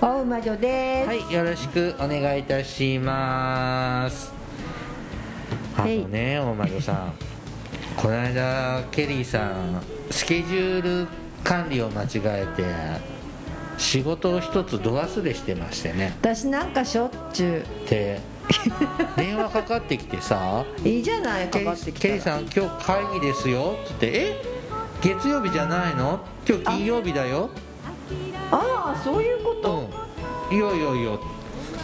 大魔女です。はい、よろしくお願いいたします。あのね、大魔女さん、この間、ケリーさん、スケジュール管理を間違えて、仕事を一つど忘れしてましてね。私なんかしょっちゅで、電話かかってきてさ、う。いいじゃない、かケリかってきたら。ケリーさん、今日会議ですよって言って、え？月曜日じゃないの？今日金曜日だよああ、そういうこと？うん、いやいやいや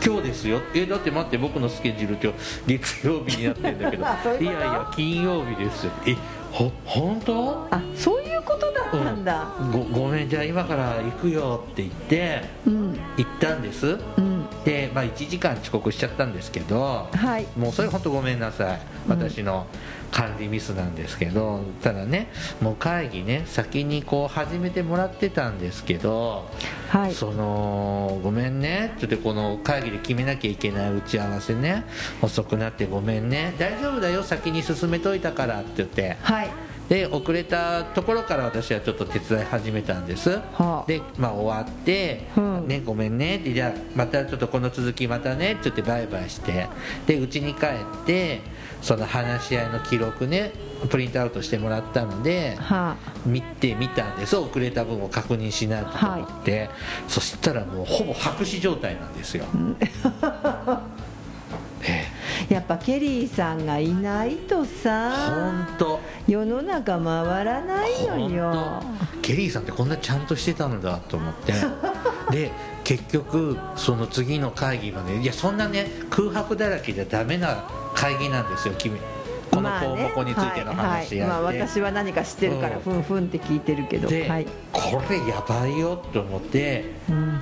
今日ですよ。えだって待って僕のスケジュール今日月曜日になってんだけど。あそういうこと？やいや金曜日ですよ。えほ本当？あ、そういうことだったんだ。ごごめんじゃあ今から行くよって言ってうん、行ったんです。うん、で、まあ、1時間遅刻しちゃったんですけどはい。もうそれ本当ごめんなさい。私の管理ミスなんですけどただねもう会議ね先にこう始めてもらってたんですけどはい。そのごめんねちょっとこの会議で決めなきゃいけない打ち合わせね遅くなってごめんね大丈夫だよ先に進めといたからって言ってはい。で遅れたところから私はちょっと手伝い始めたんですはあで、まあ、終わって、うんね、ごめんねってじゃあまたちょっとこの続きまたねって言ってバイバイしてで家に帰ってその話し合いの記録ねプリントアウトしてもらったのでは見てみたんです遅れた分を確認しないとと思って、そしたらもうほぼ白紙状態なんですよ、やっぱケリーさんがいないとえさ。本当世の中回らないのよ。ケリーさんってこんなちゃんとしてたんだと思って。で結局その次の会議までいやそんなね空白だらけじゃダメな会議なんですよ君。この項まあね目についての話し合いで、はいはい、まあ私は何か知ってるからうん。ふんふんって聞いてるけど、で、はい、これやばいよと思ってうん、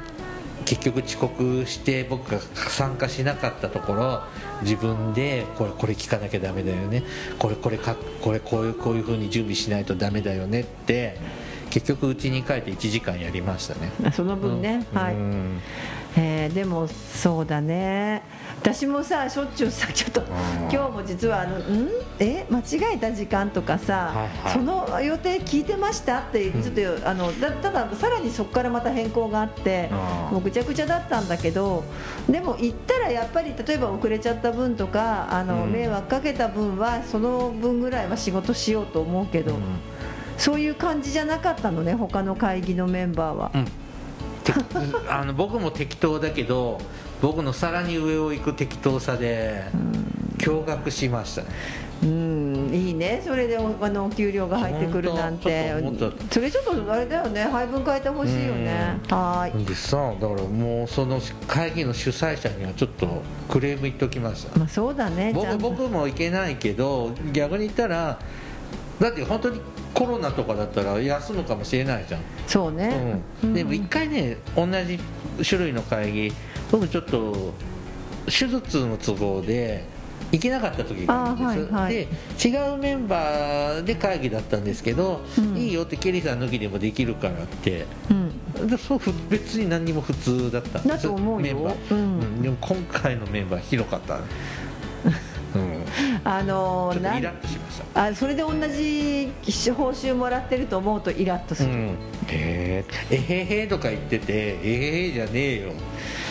結局遅刻して僕が参加しなかったところ自分でこれこれ聞かなきゃダメだよね。これこれかこれこういうこういうふうに準備しないとダメだよねって結局家に帰って1時間やりましたね。あその分ね、はい、うん。えー。でもそうだね。私もさしょっちゅうさちょっと今日も実はあのん？え？間違えた時間とかさ、はいはい。その予定聞いてました？ってうん。ちょっと、あのだたださらにそこからまた変更があってもうぐちゃぐちゃだったんだけどでも行ったらやっぱり例えば遅れちゃった分とかあの、うん。迷惑かけた分はその分ぐらいは仕事しようと思うけど、うんそういう感じじゃなかったのね他の会議のメンバーは。うん。て あの僕も適当だけど僕のさらに上を行く適当さで驚愕しましたね。うんいいね。それでおあのお給料が入ってくるなんて。それちょっとあれだよね。配分変えてほしいよね。はーい。でさだからもうその会議の主催者にはちょっとクレーム言っときました。まあそうだね僕僕も行けないけど逆に言ったらだって本当にコロナとかだったら休むかもしれないじゃん、そうね、うん、でも一回ね同じ種類の会議僕ちょっと手術の都合で行けなかった時があるんです、あはいはい。で違うメンバーで会議だったんですけど、うん。いいよってケリーさん抜きでもできるからって。うん。でそうふ別に何にも普通だったんです。だと思うよ。メンバー、うん。うん。でも今回のメンバーひどかった。ね、うん、あのーなんちょっとイラッとしました。あそれで同じ報酬もらってると思うとイラッとする、うん、えー、えへへとか言っててえへへじゃねえよ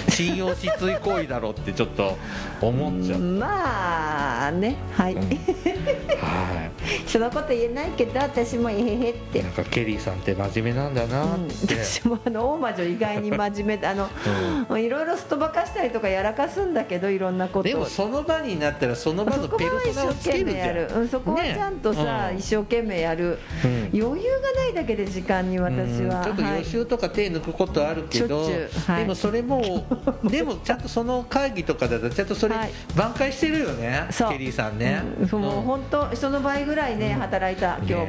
信用失墜行為だろってちょっと思っちゃう、まあねはい、うん。はそのこと言えないけど私もえへへって。いなんかケリーさんって真面目なんだなうん。って、私もあの大魔女意外に真面目であの、いろいろすっ飛ばかしたりとかやらかすんだけどいろんなこと。をでもその場になったらその場のペルソナをつけるじゃん。そこは一生懸命やる、うん、そこはちゃんとさ、ねうん。一生懸命やる、うん。余裕がないだけで時間に私は、うん。ちょっとはい予習とか手抜くことあるけど、はい。でもそれも でもちゃんとその会議とかだとちゃんとそれはい。挽回してるよね、そう。ケリーさんね、うん。もううん。本当人の倍ぐらいね働いた今日も、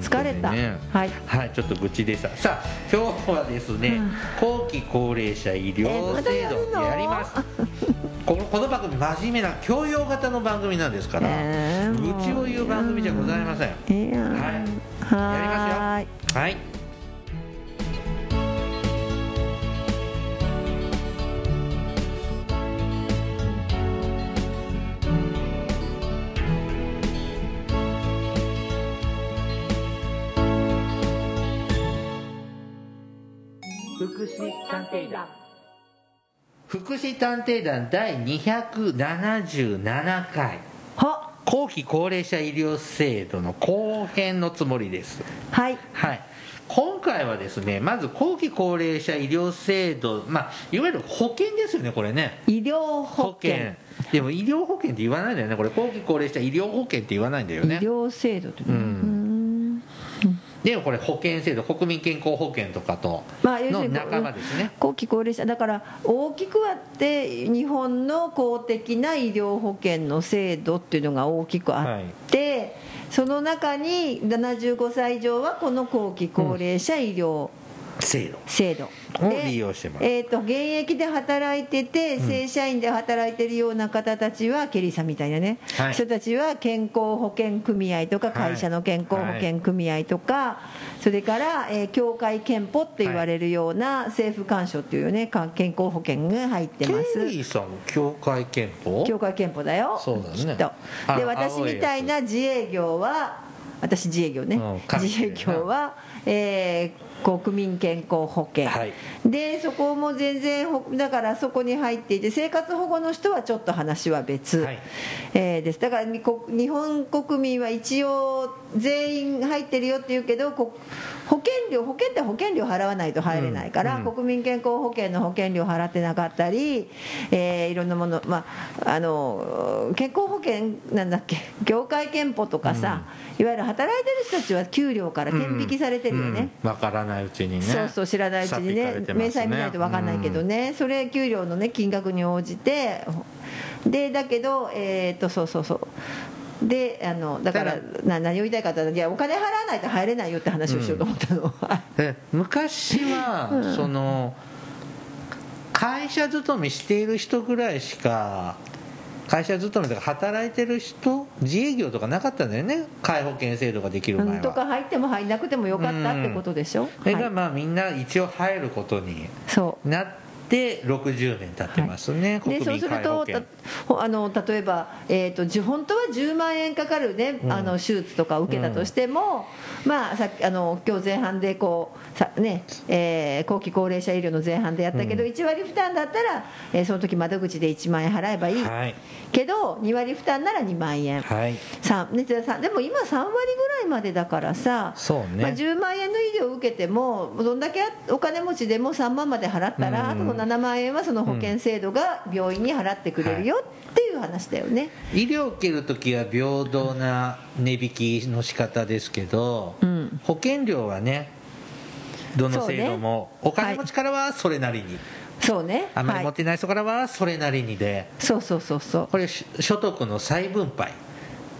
疲れた、ねはい。はい、ちょっと愚痴でした。さあ今日はですね、うん。後期高齢者医療制度やります。このこの番組真面目な教養型の番組なんですから、えー愚痴を言う番組じゃございません、いやはい。はやりますよ。はい福祉探偵団。福祉探偵団第277回。は。後期高齢者医療制度の後編のつもりです。はい。はい。今回はですねまず後期高齢者医療制度、まあ、いわゆる保険ですよねこれね。医療保険。でも医療保険って言わないんだよねこれ。後期高齢者医療保険って言わないんだよね。医療制度ってうんでもこれ保険制度国民健康保険とかとの仲間ですね、後期高齢者だから大きくあって日本の公的な医療保険の制度っていうのが大きくあって、その中に75歳以上はこの後期高齢者医療制度。制度、をで利用してます。えー、と現役で働いてて正社員で働いてるような方たちは、ケリーさんみたいなね、はい。人たちは健康保険組合とかはい会社の健康保険組合とか、それから、えー協会憲法って言われるような政府干渉っていうねか健康保険が入ってケます。リーさん協会憲法？協会憲法だよ。そうだね。きっと。あで私みたいな自営業は私自営業ね、うん自営業は、えー国民健康保険、はい。でそこも全然ほだからそこに入っていて生活保護の人はちょっと話は別、はい。えーです。だから日本国民は一応全員入ってるよって言うけどこ保険料保険って保険料払わないと入れないから、うん。うん国民健康保険の保険料払ってなかったり、えーいろんなもの、まあ、あの健康保険なんだっけ？業界憲法とかさ、いわゆる働いてる人たちは給料から天引きされてるよね、うん。わからないうちにね。そうそう知らないうちにねさっき言われてます明細見ないと分かんないけどね、それ給料のね金額に応じてでだけどえっ、とそうそうそう。であのだからな何を言いたいかというといやお金払わないと入れないよって話をしようと思ったの、で昔は、うん。その会社勤めしている人ぐらいしか会社勤めとか働いてる人自営業とかなかったんだよね。皆保険制度ができる前うん、とかは入っても入んなくてもよかったってことでしょ、それがはい、まあみんな一応入ることにそう。なって60年経ってますね、で国民そうするとあの例えば、えー、とじ本当は10万円かかる、ねうん。あの手術とか受けたとしても、まあ、さっきあの今日前半でこうさ、ねえー後期高齢者医療の前半でやったけど、うん。1割負担だったら、えーその時窓口で1万円払えばいい、はい。けど2割負担なら2万円、はい。ね、でも今3割ぐらいまでだからさ、そうね、まあ、10万円の医療を受けてもどんだけお金持ちでも3万まで払ったら、うん。あとの7万円はその保険制度が病院に払ってくれるよっていう話だよね、医療を受けるときは平等な値引きの仕方ですけど、うん。保険料はねどの制度も、お金持ちからはそれなりに、そうね。あまりはい。持ってない人からはそれなりにで、そうそうそうそう。これし所得の再分配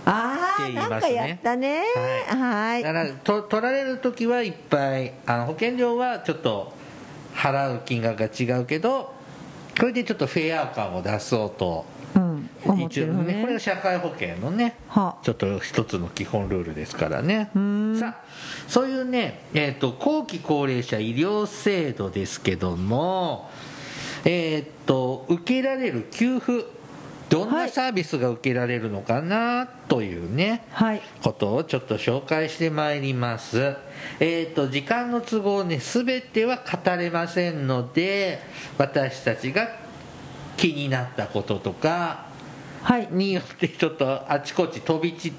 ああ、って言いなんますね。かやったね。はい。だからと取られるときはいっぱいあの保険料はちょっと払う金額が違うけどこれでちょっとフェア感を出そうとうん思って一応るのね。ねこれが社会保険のねはちょっと一つの基本ルールですからね。ん。さあそういうね、えー、と後期高齢者医療制度ですけどもえっ、と受けられる給付どんはないサービスが受けられるのかなというね、はい。ことをちょっと紹介してまいります。えっ、と時間の都合ね全ては語れませんので私たちが気になったこととかはい。によってちょっとあちこち飛びち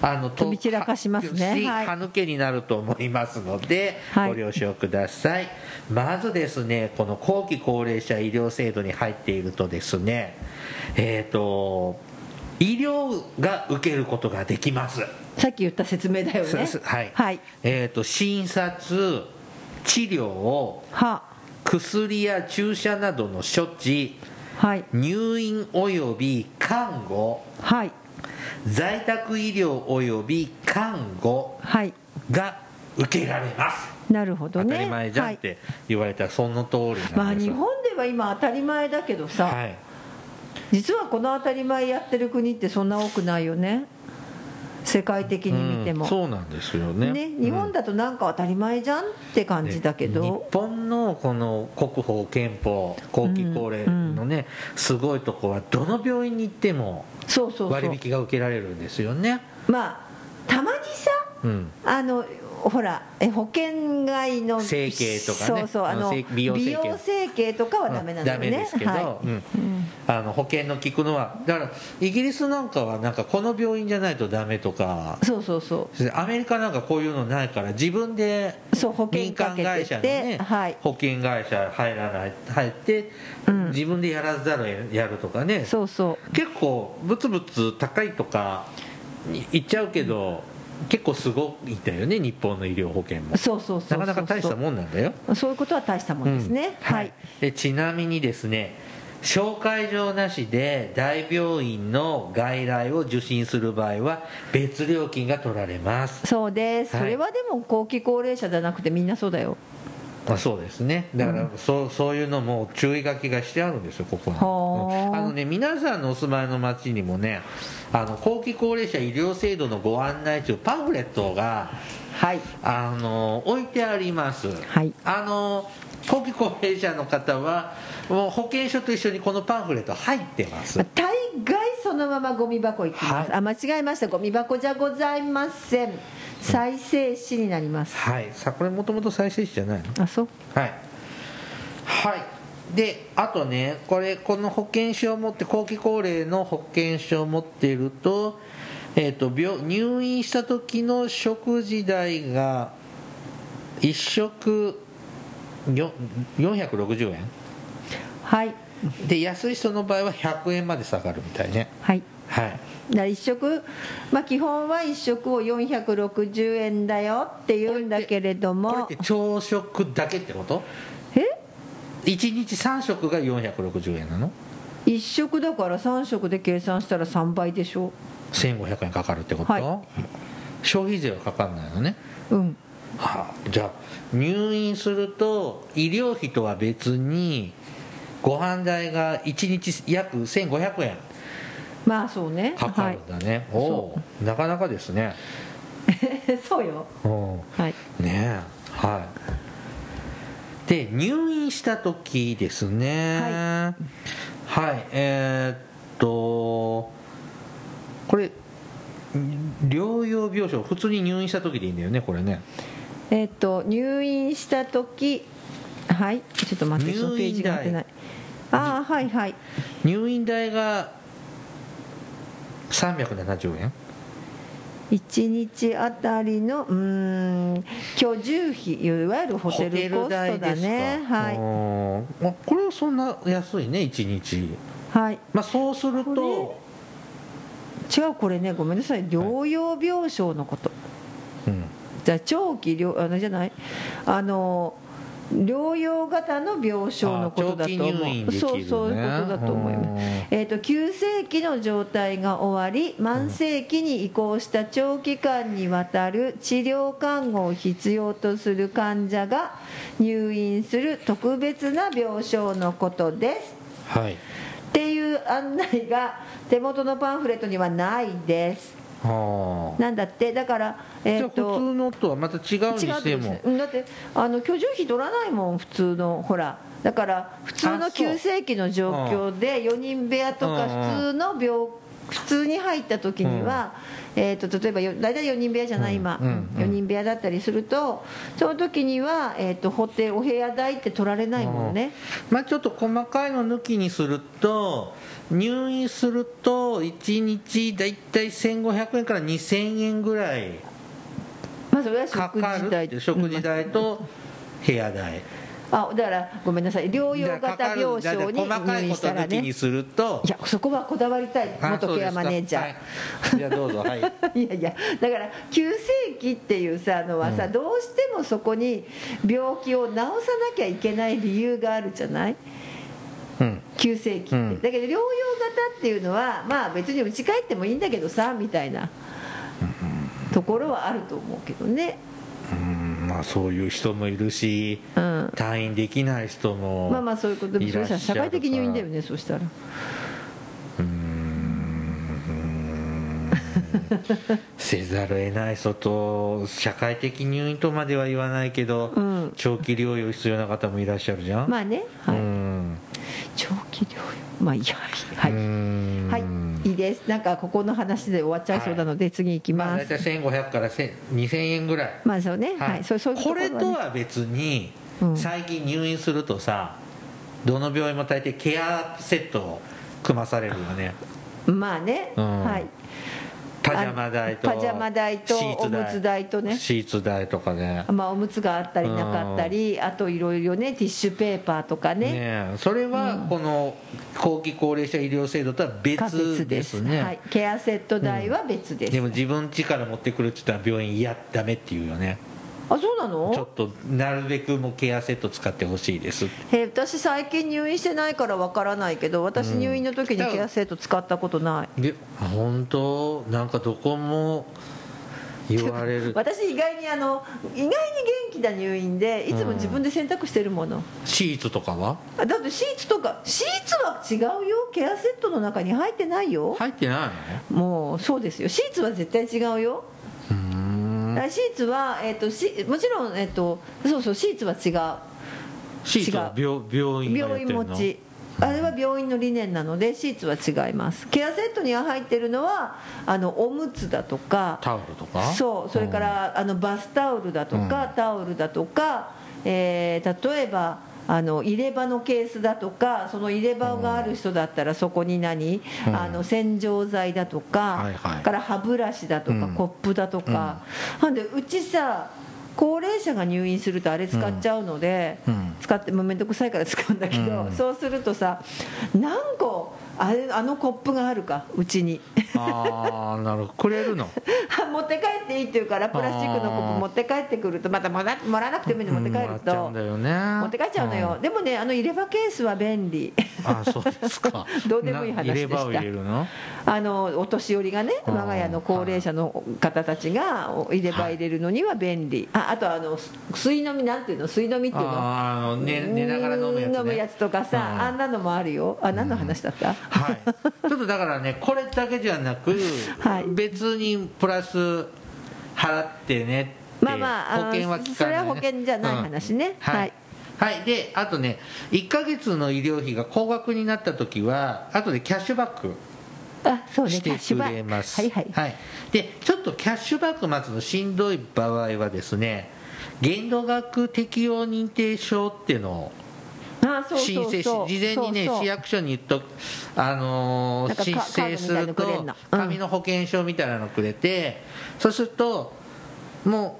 あの飛び散らかしますね。しはい。歯抜けになると思いますので、はい。ご了承ください。まずですねこの後期高齢者医療制度に入っているとですねえっ、と医療が受けることができます。さっき言った説明だよね。はい、はい。えっ、と診察治療をは。薬や注射などの処置はい。入院及び看護。はい。在宅医療及び看護。はい。が受けられます。なるほどね。当たり前じゃんっはい。て言われたらその通りなんですよ、まあ日本では今当たり前だけどさ、はい。実はこの当たり前やってる国ってそんな多くないよね世界的に見ても、うんそうなんですよね。ね日本だとなんか当たり前じゃんって感じだけで日ど、本のこの国保憲法後期高齢のね、すごいとこはどの病院に行ってもそうそうそう。割引が受けられるんですよね。まあたまにさうん。あのほらえ保険外の整形とかね。そうそうあの美容整形。とかはダメなんだよね、ダメですけど、はうん。うん。あの保険の効くのはだからイギリスなんかはなんかこの病院じゃないとダメとか。い、そうそう。そアメリカなんかこういうのないから自分で民間会社てて、のね、はい。保険会社入らない入って、うん。自分でやらざるをやるとかね。そうそう。結構ブツブツ高いとかに言っちゃうけど結構すごいんだよね日本の医療保険も。そうそうそうそうなかなか大したもんなんだよ。そういうことは大したもんですね、うんはい、でちなみにですね紹介状なしで大病院の外来を受診する場合は別料金が取られます。そうです、はい。それはでも後期高齢者じゃなくてみんなそうだよまあ、そうですね。だから、そうそういうのも注意書きがしてあるんですよここに、あのね皆さんのお住まいの町にもねあの後期高齢者医療制度のご案内というパンフレットがはい。あの置いてあります、はい。あの後期高齢者の方はもう保険証と一緒にこのパンフレット入ってます。大概そのままゴミ箱行きます、はい。あ間違えました。ゴミ箱じゃございません。再生紙になります。はい。さこれもともと再生紙じゃないの？あそう。はい。はい。であとねこれこの保険証を持って後期高齢の保険証を持っていると,、えー、と病入院した時の食事代が1食よ460円？はいで安い人の場合は100円まで下がるみたいね。はい。はい。だから一食、まあ、基本は一食を460円だよって言うんだけれどこれもって朝食だけってこと？え？1日3食が460円なの？一食だから3食で計算したら3倍でしょ。1500円かかるってこと、はい。消費税はかかんないのね。うん。はあ、じゃあ入院すると医療費とは別にご飯代が1日約1500円。まあそうね。かかるんだね、おおなかなかですね。は いそうよ。おはい。ねえ。はい。で入院した時ですね。はい、えーっとこれ療養病床普通に入院した時でいいんだよねこれね。えっと入院した時はい。ちょっと待ってそのページが出てない。ああはいはい。入院代が370円？1日あたりのうーん居住費いわゆるホテルコストだね。はい。これはそんな安いね1日。はい。まあそうすると。こ違うこれねごめんなさい。療養病床のこと。うん。じゃあ長期療あのじゃない。あの療養型の病床のことだと思う。ね。そうそういうことだと思います、えー、と急性期の状態が終わり慢性期に移行した長期間にわたる治療看護を必要とする患者が入院する特別な病床のことです。はい。っていう案内が手元のパンフレットにはないです。はあなんだって。だからえっ、じゃあと普通のとはまた違うにしても。うんだってあの居住費取らないもん普通のほら。だから普通の急性期の状況で4人部屋とかうん。うん普通の病普通に入った時には、えー、と例えばよ大体4人部屋じゃない今、うん。うん。うん。4人部屋だったりするとその時には、えー、とホテルお部屋代って取られないもんね、まあちょっと細かいの抜きにすると入院すると1日だいたい1500円から2000円ぐらいかかる食事代って食事代と部屋代。あだからごめんなさい。療養型病床に入院したらこと抜きにね。すると。いやそこはこだわりたい。あ元ケアマネージャー、はい、じゃあどうぞ。はい。いやいやだから急性期っていうさのはさ、うん。どうしてもそこに病気を治さなきゃいけない理由があるじゃない？うん急性期うん。だけど療養型っていうのはまあ別に家帰ってもいいんだけどさみたいな。ところはあると思うけどね、うん。まあそういう人もいるしうん、退院できない人もまあまあそういうことで社会的入院だよねそしたら。うーん。せざるを得ない。人と社会的入院とまでは言わないけど、うん。長期療養必要な方もいらっしゃるじゃん、まあね、はい。うん長期療養。まあいいやはい、はい、いいです。なんかここの話で終わっちゃいそうなので、次行きまあ大ます、体1500から1000 2000円ぐらい。まあそうね。はい、そうそうこれとは別にうん。最近入院するとさどの病院も大抵ケアセットを組まされるよね。まあね、うん。はいパジャマ代とパジャマ代とシーツおむつ代とね。シーツ代とかね。まあ、おむつがあったりなかったり、あといろいろねティッシュペーパーとかね。ねえ。それはこの後期高齢者医療制度とはが別ですね。はい、ケアセット代は別です、でも自分家から持ってくるって言ったら病院いやダメっていうよねあそうなちょのっとなるべくもうケアセット使ってほしいです。え私最近入院してないからわからないけど私入院の時にケアセット使ったことない、で本当？なんかどこも言われる。私意外にあの意外に元気な入院でいつも自分で選択してるもの、シーツとかは？あだってシーツとかシーツは違うよ。ケアセットの中に入ってないよ、入ってないもうそうですよ。シーツは絶対違うよあシーツは、えっとしもちろん、えっとそうそうシーツは違う。シーツは病病院病院持ち。あれは病院の理念なのでシーツは違います。ケアセットには入ってるのはあのおむつだとかタオルとか？そうそれから、あのバスタオルだとか、うん。タオルだとか、えー例えばあの入れ歯のケースだとかその入れ歯がある人だったらそこに何、うん。あの洗浄剤だとか、はいはい。から歯ブラシだとか、うん。コップだとか、なんでうちさ高齢者が入院するとあれ使っちゃうので、うん。使ってもうめんどくさいから使うんだけど、うん。そうするとさ何個あれあのコップがあるかうちに。ああなるほど。くれるの？持って帰っていいって言うからプラスチックのコップ持って帰ってくるとまたもらもらわなくてもいいの持って帰るうんもらっちゃうとん持って帰っちゃうのよ、でもねあの入れ歯ケースは便利。あそうですか。どうでもいい話でした。な入れ歯を入れるの？あのお年寄りがねうん我が家の高齢者の方たちがお入れ歯入れるのには便利、ああとあの水飲みなんていうの？水飲みっていうの？あの寝寝ながら飲むやつ、ね、飲むやつとかさ、うん。あんなのもあるよ。あ何の話だった、はい、ちょっとだからねこれだけじゃなく、はい。別にプラス払ってねってまあまあ保険は効かない、ね、それは保険じゃない話ね。うん。ははい。い、はい。であとね1ヶ月の医療費が高額になった時はあとでキャッシュバックあそうねしてくれます。はいはい、でちょっとキャッシュバック待つのしんどい場合はですね限度額適用認定証っていうのを申請し事前にね市役所に言っとあのー申カ請すると紙の保険証みたいなのくれてそうするとも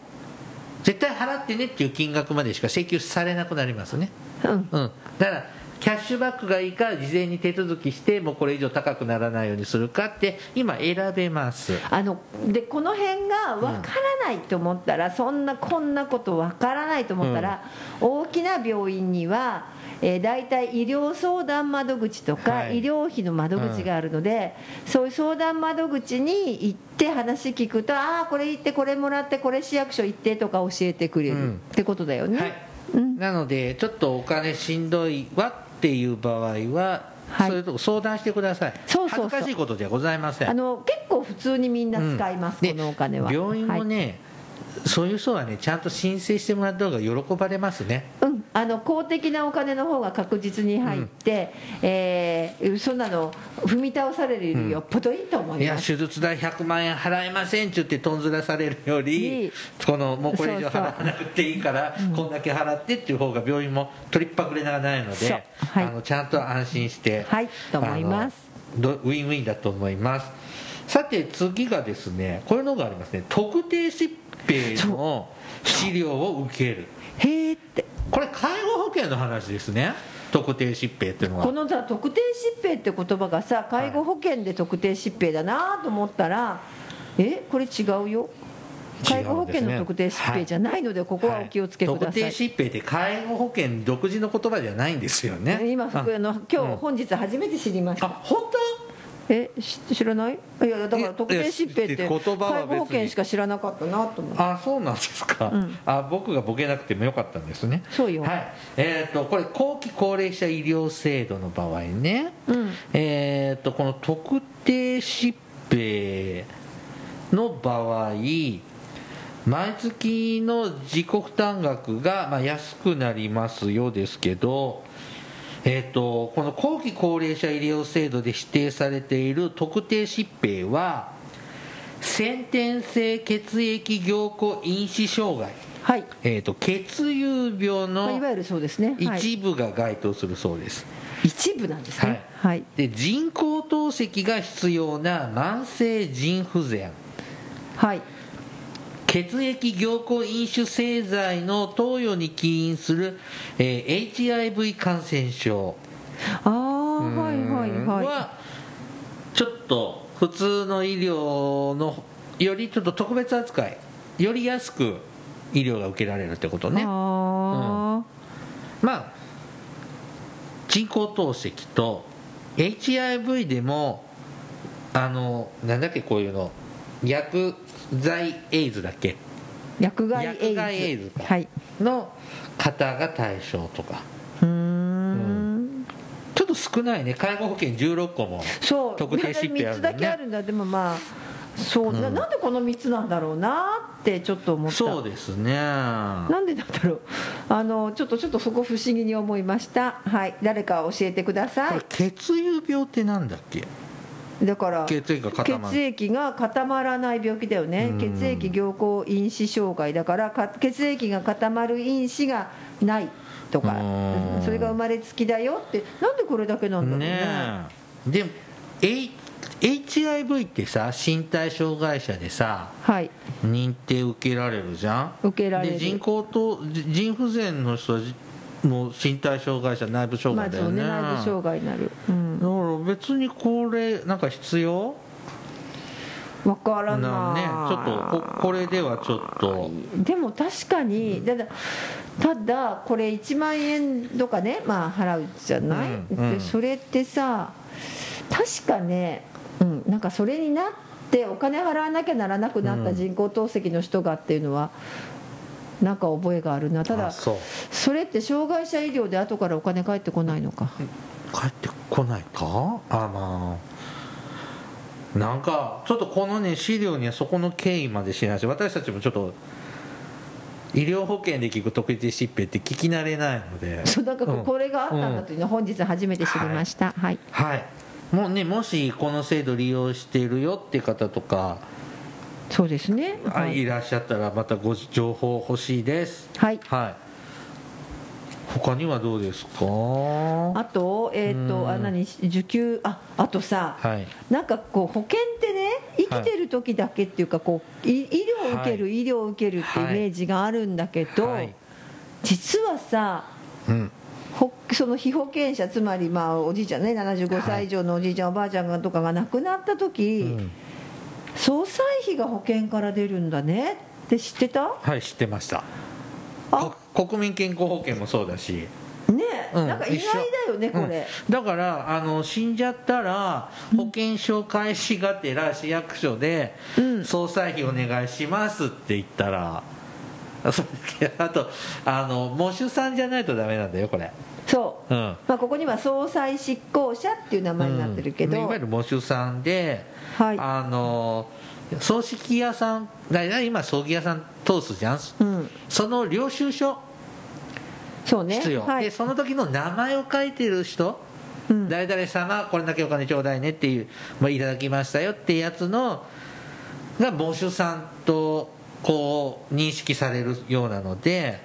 う絶対払ってねっていう金額までしか請求されなくなりますね。うん。うん。だからキャッシュバックがいいか事前に手続きしてもうこれ以上高くならないようにするかって今選べます。あのでこの辺が分からないと思ったら、そんなこんなこと分からないと思ったら、大きな病院には、えー、大体医療相談窓口とか、はい。医療費の窓口があるので、そういう相談窓口に行って話聞くとああこれ行ってこれもらってこれ市役所行ってとか教えてくれる、うん。ってことだよね、はい。うん。なのでちょっとお金しんどいわっていう場合は、はい。そういうとこ相談してください。そうそうそう。恥ずかしいことじゃございません。あの結構普通にみんな使います、うん。このお金は。で病院もはいね、そういう人はねちゃんと申請してもらった方が喜ばれますね。うん、あの公的なお金の方が確実に入って、えーそんなの踏み倒されるよりよっぽどいいと思いやいます、手術代100万円払えませんって言ってとんずらされるよいりいこのもうこれ以上払わなくていいからこんだけ払ってっていう方が病院も取りっぱくれがないので、はい。あのちゃんと安心して、はい。と思います。ウィンウィンだと思います。さて次がですねこういうのがありますね。特定疾病の資料を受ける。へえって。これ介護保険の話ですね。特定疾病っていうのは。このさ特定疾病って言葉がさ介護保険で特定疾病だなと思ったら、えこれ違うよ。介護保険の特定疾病じゃないので、ここはお気をつけください、特定疾病って介護保険独自の言葉じゃないんですよね。今の今日、本日初めて知りました。あ本当？えし知らない？いやだから特定疾病って介護保険しか知らなかったなと思って。あそうなんですか、うん。あ僕がボケなくてもよかったんですね。そうよ。はい。えっ、とこれ後期高齢者医療制度の場合ね、うん。えっ、とこの特定疾病の場合毎月の自己負担額が、まあ、安くなりますよですけどえー、とこの後期高齢者医療制度で指定されている特定疾病は先天性血液凝固因子障害、はい、えー、と血友病のわゆるそうですね、はい、一部が該当するそうです、一部なんですね。はい、で人工透析が必要な慢性腎不全。はい血液凝固飲酒製剤の投与に起因する、えー HIV 感染症。ああはいはいはい。はちょっと普通の医療のよりちょっと特別扱いより安く医療が受けられるってことね。あまあ人工透析と HIV でもあのなんだっけこういうの薬剤エイズだっけ？ー薬害エイズの方が対象とか。うーん。ちょっと少ないね。介護保険16個もそう。特定疾病あ3るつだけあねるんだでもまあそう、ななんでこの3つなんだろうなってちょっと思った。そうですね。なんでなんだろう。あのちょっとちょっとそこ不思議に思いました。はい。誰か教えてください。血友病ってなんだっけ？だから血液が固まらない病気だよね。うん。血液凝固因子障害だからか血液が固まる因子がないとか。それが生まれつきだよって。なんでこれだけなんだろうね。で HIV ってさ身体障害者でさはい。認定受けられるじゃん。受けられる。で人工とじ腎不全の人はじもう身体障害者内部障害だよね,、ね内部障害になる、うん、だから別にこれなんか必要？分からない。なね。ちょっとここれではちょっと。でも確かにただただこれ1万円とかねまあ払うじゃない、うんうん。でそれってさ確かね、うん、なんかそれになってお金払わなきゃならなくなったうん。人工透析の人がっていうのはなんか覚えがあるな。ただあそれって障害者医療で後からお金返ってこないのか。帰ってこないか？あまあ。なんかちょっとこのね資料にはそこの経緯まで知らないし私たちもちょっと医療保険で聞く特定疾病って聞き慣れないので。そうなんかこれがあったんだというのを本日初めて知りました、はい。はい。もうねもしこの制度利用しているよって方とか、そうですね。あはい。いらっしゃったらまたご情報欲しいです。はい。はい。他にはどうですか？あと、えー、うん。とあ何？受給ああとさ、はい。なんかこう保険ってね生きてる時だけっていうかこうい医療を受ける、はい。医療を受けるってイメージがあるんだけど、はい。実はさうん。ほその被保険者つまりまあおじいちゃんね75歳以上のおじいちゃん、おばあちゃんがとかが亡くなった時、うん総裁費が保険から出るんだね。って知ってた？はい知ってました。国民健康保険もそうだし。ね。え、うんなんか意外だよねこれ、うん。だからあの死んじゃったら保険証開始がてら市役所でうん。総裁費お願いしますって言ったら それあとあの喪主さんじゃないとダメなんだよこれ。そう、うん。まあ、ここには総裁執行者っていう名前になってるけど、うん。いわゆる喪主さんで、はい。あの葬式屋さん今葬儀屋さん通すじゃん？うん、その領収書？そうね。必要、はい。でその時の名前を書いてる人？うん。誰々様これだけお金ちょうだいねっていう、まあ、いただきましたよってやつのが喪主さんとこう認識されるようなので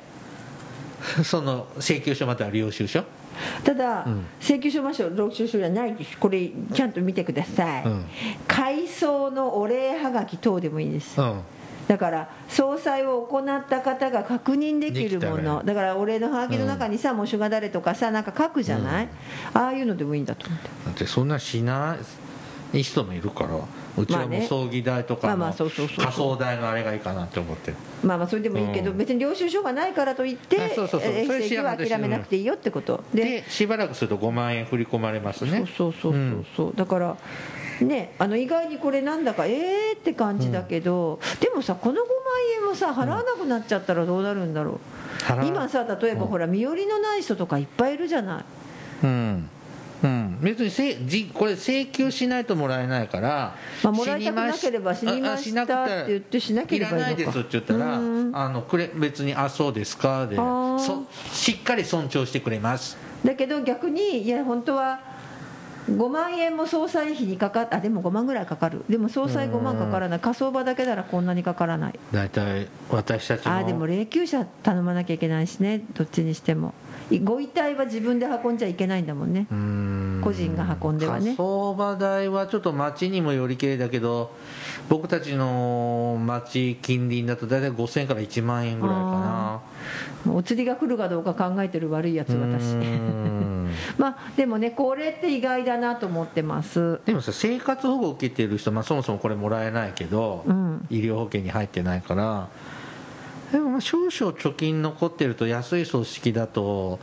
その請求書または領収書ただ、うん。請求書ましょう領収書じゃないです。これちゃんと見てください、うん。回送のお礼はがき等でもいいです、うん。だから総裁を行った方が確認できるもの。だから俺のハガキの中にさ、もうシュガーダレとかさなんか書くじゃない、ああいうのでもいいんだと思って。だってそんなしない人もいるからうちはもう葬儀代とかのまあまあそうそうそうそう。仮装代のあれがいいかなって思って。るまあまあそれでもいいけど、うん。別に領収書がないからといってあそうそうそう。は諦めなくていいよってこと。ででしばらくすると5万円振り込まれますね。そうそうそうそう。そう、だからねあの意外にこれなんだかえーって感じだけど、でもさこの5万円もさ払わなくなっちゃったらどうなるんだろう、今さ例えばほら身寄りのない人とかいっぱいいるじゃない。うんうん、別にせじこれ請求しないともらえないから、まあもらいたくなければ死にまああしたって言ってしなければいいのか。いらないですって言ったら。うん。あのくれ別に「あそうですか」でしっかり尊重してくれます。だけど逆にいや本当は5万円も総裁費にかかっあでも5万ぐらいかかる。でも総裁5万かからない。火葬場だけならこんなにかからない。大体私たちあーでもも霊柩車頼まなきゃいけないしね。どっちにしても。いご遺体は自分で運んじゃいけないんだもんね。個人が運んではね。火葬場代はちょっと町にもよりけりだけど僕たちの町近隣だと大体5000円から1万円ぐらいかな。お釣りが来るかどうか考えてる悪いやつ私。まあでもねこれって意外だなと思ってます。でもさ生活保護を受けてる人、まあ、そもそもこれもらえないけど、うん。医療保険に入ってないからでもまあ少々貯金残ってると安い葬式だと、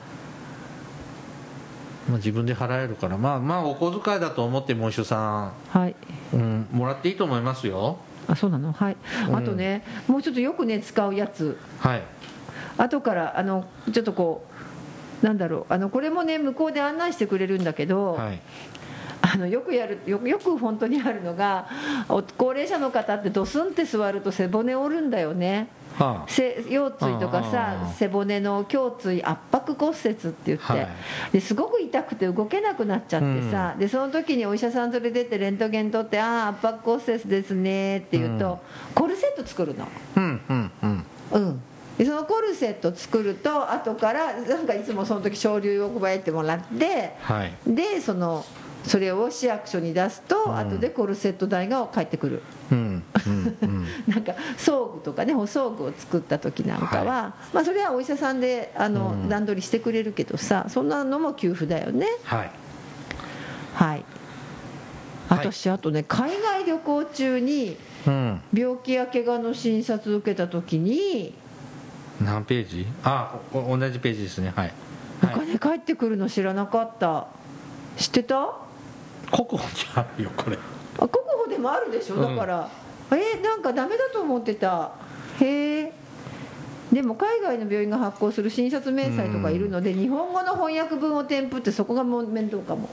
まあ、自分で払えるからまあまあお小遣いだと思って喪主さはい。ん、うん、もらっていいと思いますよ。あそうなの？はい、うん。あとねもうちょっとよくね使うやつ。はい。後からあのちょっとこうなんだろうあのこれもね向こうで案内してくれるんだけど、はい。あのよくやるよよく本当にあるのがお高齢者の方ってドスンって座ると背骨折るんだよねはせ腰椎とかあさあ背骨の胸椎圧迫骨折って言って、はい。ですごく痛くて動けなくなっちゃってさ、でその時にお医者さん連れてってレントゲン取って「ああ圧迫骨折ですね」って言うと、コルセット作るの。うんうんうん。うん。でそのコルセット作ると後からなんかいつもその時昇竜を配ってもらってはい。でそのそれを市役所に出すと、うん。後でコルセット代が返ってくるうん なんか装具とかね補装具を作った時なんかは、まあ、それはお医者さんであの、うん。段取りしてくれるけどさそんなのも給付だよね。はい。はい。私あとね海外旅行中にうん。病気や怪我の診察受けた時に何ページ？あ同じページですね。はい。おはい。金返ってくるの知らなかった。知ってた？国保にあるよこれ。あでもあるでしょ？だから、えーなんかダメだと思ってた。へえ。でも海外の病院が発行する診察明細とかいるので、日本語の翻訳文を添付ってそこがもう面倒かも。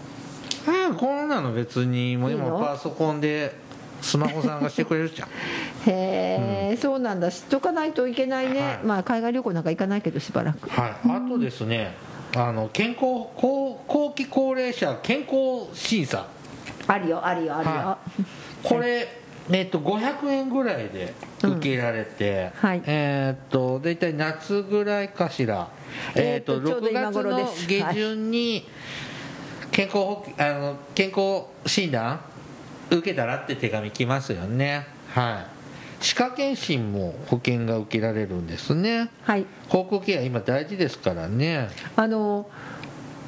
えこんなの別にもう今パソコンでスマホさんがしてくれるじゃん。へえ、そうなんだ。知っとかないといけないね、はい。まあ海外旅行なんか行かないけどしばらく。はい。あとですねあの健康後後期高齢者健康審査。あるよあるよあるよ、はこれ、えっと500円ぐらいで受けられて、うんはい。えっと大体夏ぐらいかしら、えっーとちょうど6今月の下旬に健康保あの健康診断受けたらって手紙来ますよね。はい。歯科検診も保険が受けられるんですね。はい。口腔ケア今大事ですからね。あの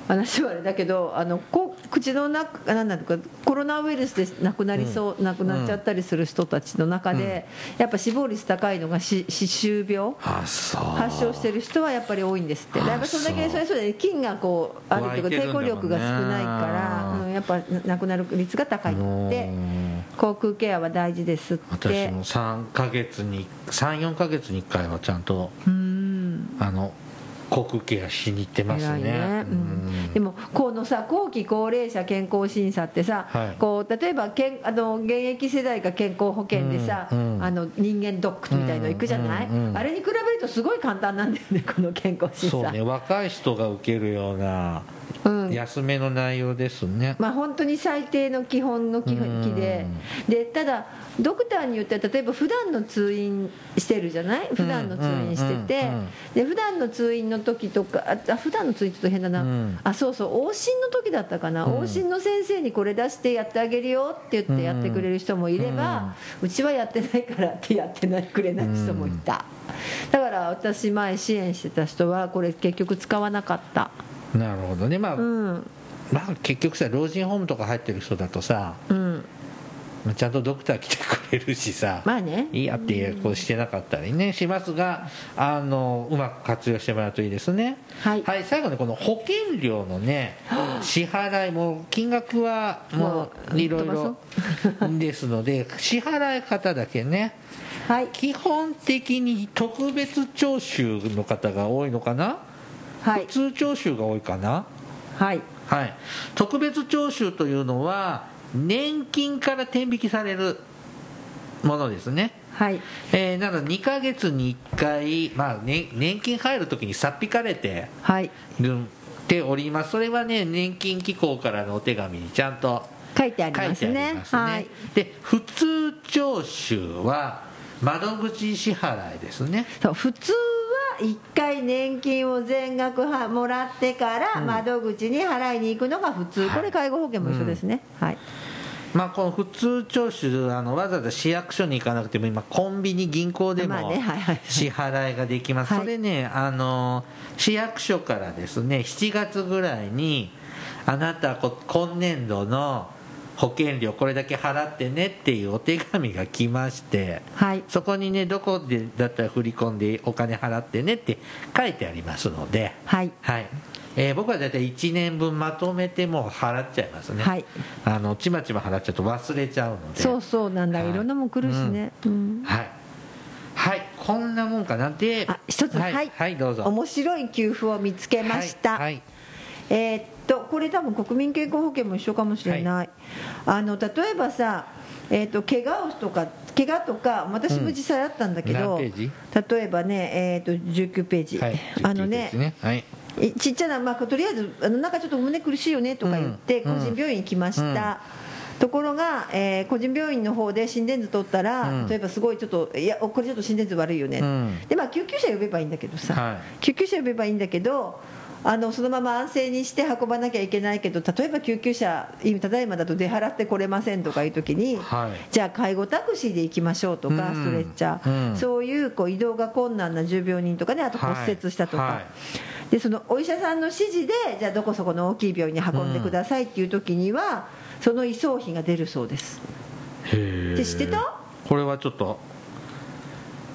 話はあれだけどあのこ口の中なんだかコロナウイルスで亡くなりそう、亡くなっちゃったりする人たちの中で、やっぱ死亡率高いのが歯歯周病発症してる人はやっぱり多いんですって。あやっぱそれだけそうそれ菌がこうあるっていうか湧いてるんだもんね。抵抗力が少ないから、うん、やっぱ亡くなる率が高いって。うん口腔ケアは大事ですって。私も3ヶ月に34ヶ月に1回はちゃんとうん。あの口腔ケアしに行ってますね。ね。うん、でもこのさ後期高齢者健康審査ってさ、はい。こう例えばけんあの現役世代が健康保険でさ、うんうん。あの人間ドックみたいの行くじゃない、うんうんうん。あれに比べるとすごい簡単なんだよねこの健康審査。そうね若い人が受けるようなうん。安めの内容ですね、まあ、本当に最低の基本の基本基で。でただドクターによっては例えば普段の通院してるじゃない？普段の通院してて、うんうんうんで普段の通院のの時とかあ普段のツイートと変だな、うん。あそうそう。往診の時だったかな、うん。往診の先生にこれ出してやってあげるよって言ってやってくれる人もいれば、うちはやってないからってやってないくれない人もいた、だから私前支援してた人はこれ結局使わなかったなるほどね。まあ、うん。まあ結局さ老人ホームとか入ってる人だとさうん。まあちゃんとドクター来てくれるしさ、まあね。いいやってこうしてなかったりねしますがあのうまく活用してもらうといいですね。はい。はい、最後にこの保険料のね支払いも金額はももうういろいろ ですので支払い方だけねはい。基本的に特別徴収の方が多いのかな？はい普通徴収が多いかな？はい。はい。特別徴収というのは年金から転引きされるものですね。はい。えーなので2ヶ月に1回、まあね、年金入るときにさっ引かれてはい。るております。それはね年金機構からのお手紙にちゃんと書いてありますね。ますね。はい。で普通徴収は窓口支払いですね。そう普通は1回年金を全額はもらってからうん。窓口に払いに行くのが普通、はい。これ介護保険も一緒ですね、はい。まあこの普通徴収あのわざわざ市役所に行かなくても今コンビニ銀行でまあも支払いができます、はい。それねあの市役所からですね7月ぐらいにあなたこ今年度の保険料これだけ払ってねっていうお手紙が来ましてはい。そこにねどこでだったら振り込んでお金払ってねって書いてありますので、はい。はい。えー僕は大体1年分まとめてもう払っちゃいますね、はい。あのちまちま払っちゃうと忘れちゃうので。そうそうなんだ、はい。い、ろんなもん来るしね、うん。はい。はい。こんなもんかな。であ一つ。はい、はい。はいどうぞ。面白い給付を見つけました、はい。はい。えーっとこれ多分国民健康保険も一緒かもしれない、あの例えばさえーっと怪我をとか怪我とか私も実際あったんだけど、何ページ？例えばね、えーっと19ページ、はい。あのね19ですはい。いちっちゃな、まあ、とりあえずあのなんかちょっと胸苦しいよねとか言って、うん。個人病院に来ました、ところが、えー個人病院の方で心電図取ったら、うん。例えばすごいちょっといやこれちょっと心電図悪いよね、うん。でまあ救急車呼べばいいんだけどさ、はい。救急車呼べばいいんだけどあのそのまま安静にして運ばなきゃいけないけど例えば救急車今ただいまだと出払ってこれませんとかいう時に、はい。じゃあ介護タクシーで行きましょうとか、うん。ストレッチャー、うん。そういうこう移動が困難な重病人とかねあと骨折したとか、はい。はいでそのお医者さんの指示でじゃあどこそこの大きい病院に運んでくださいっていう時には、その移送費が出るそうです。へえで知ってた？これはちょっと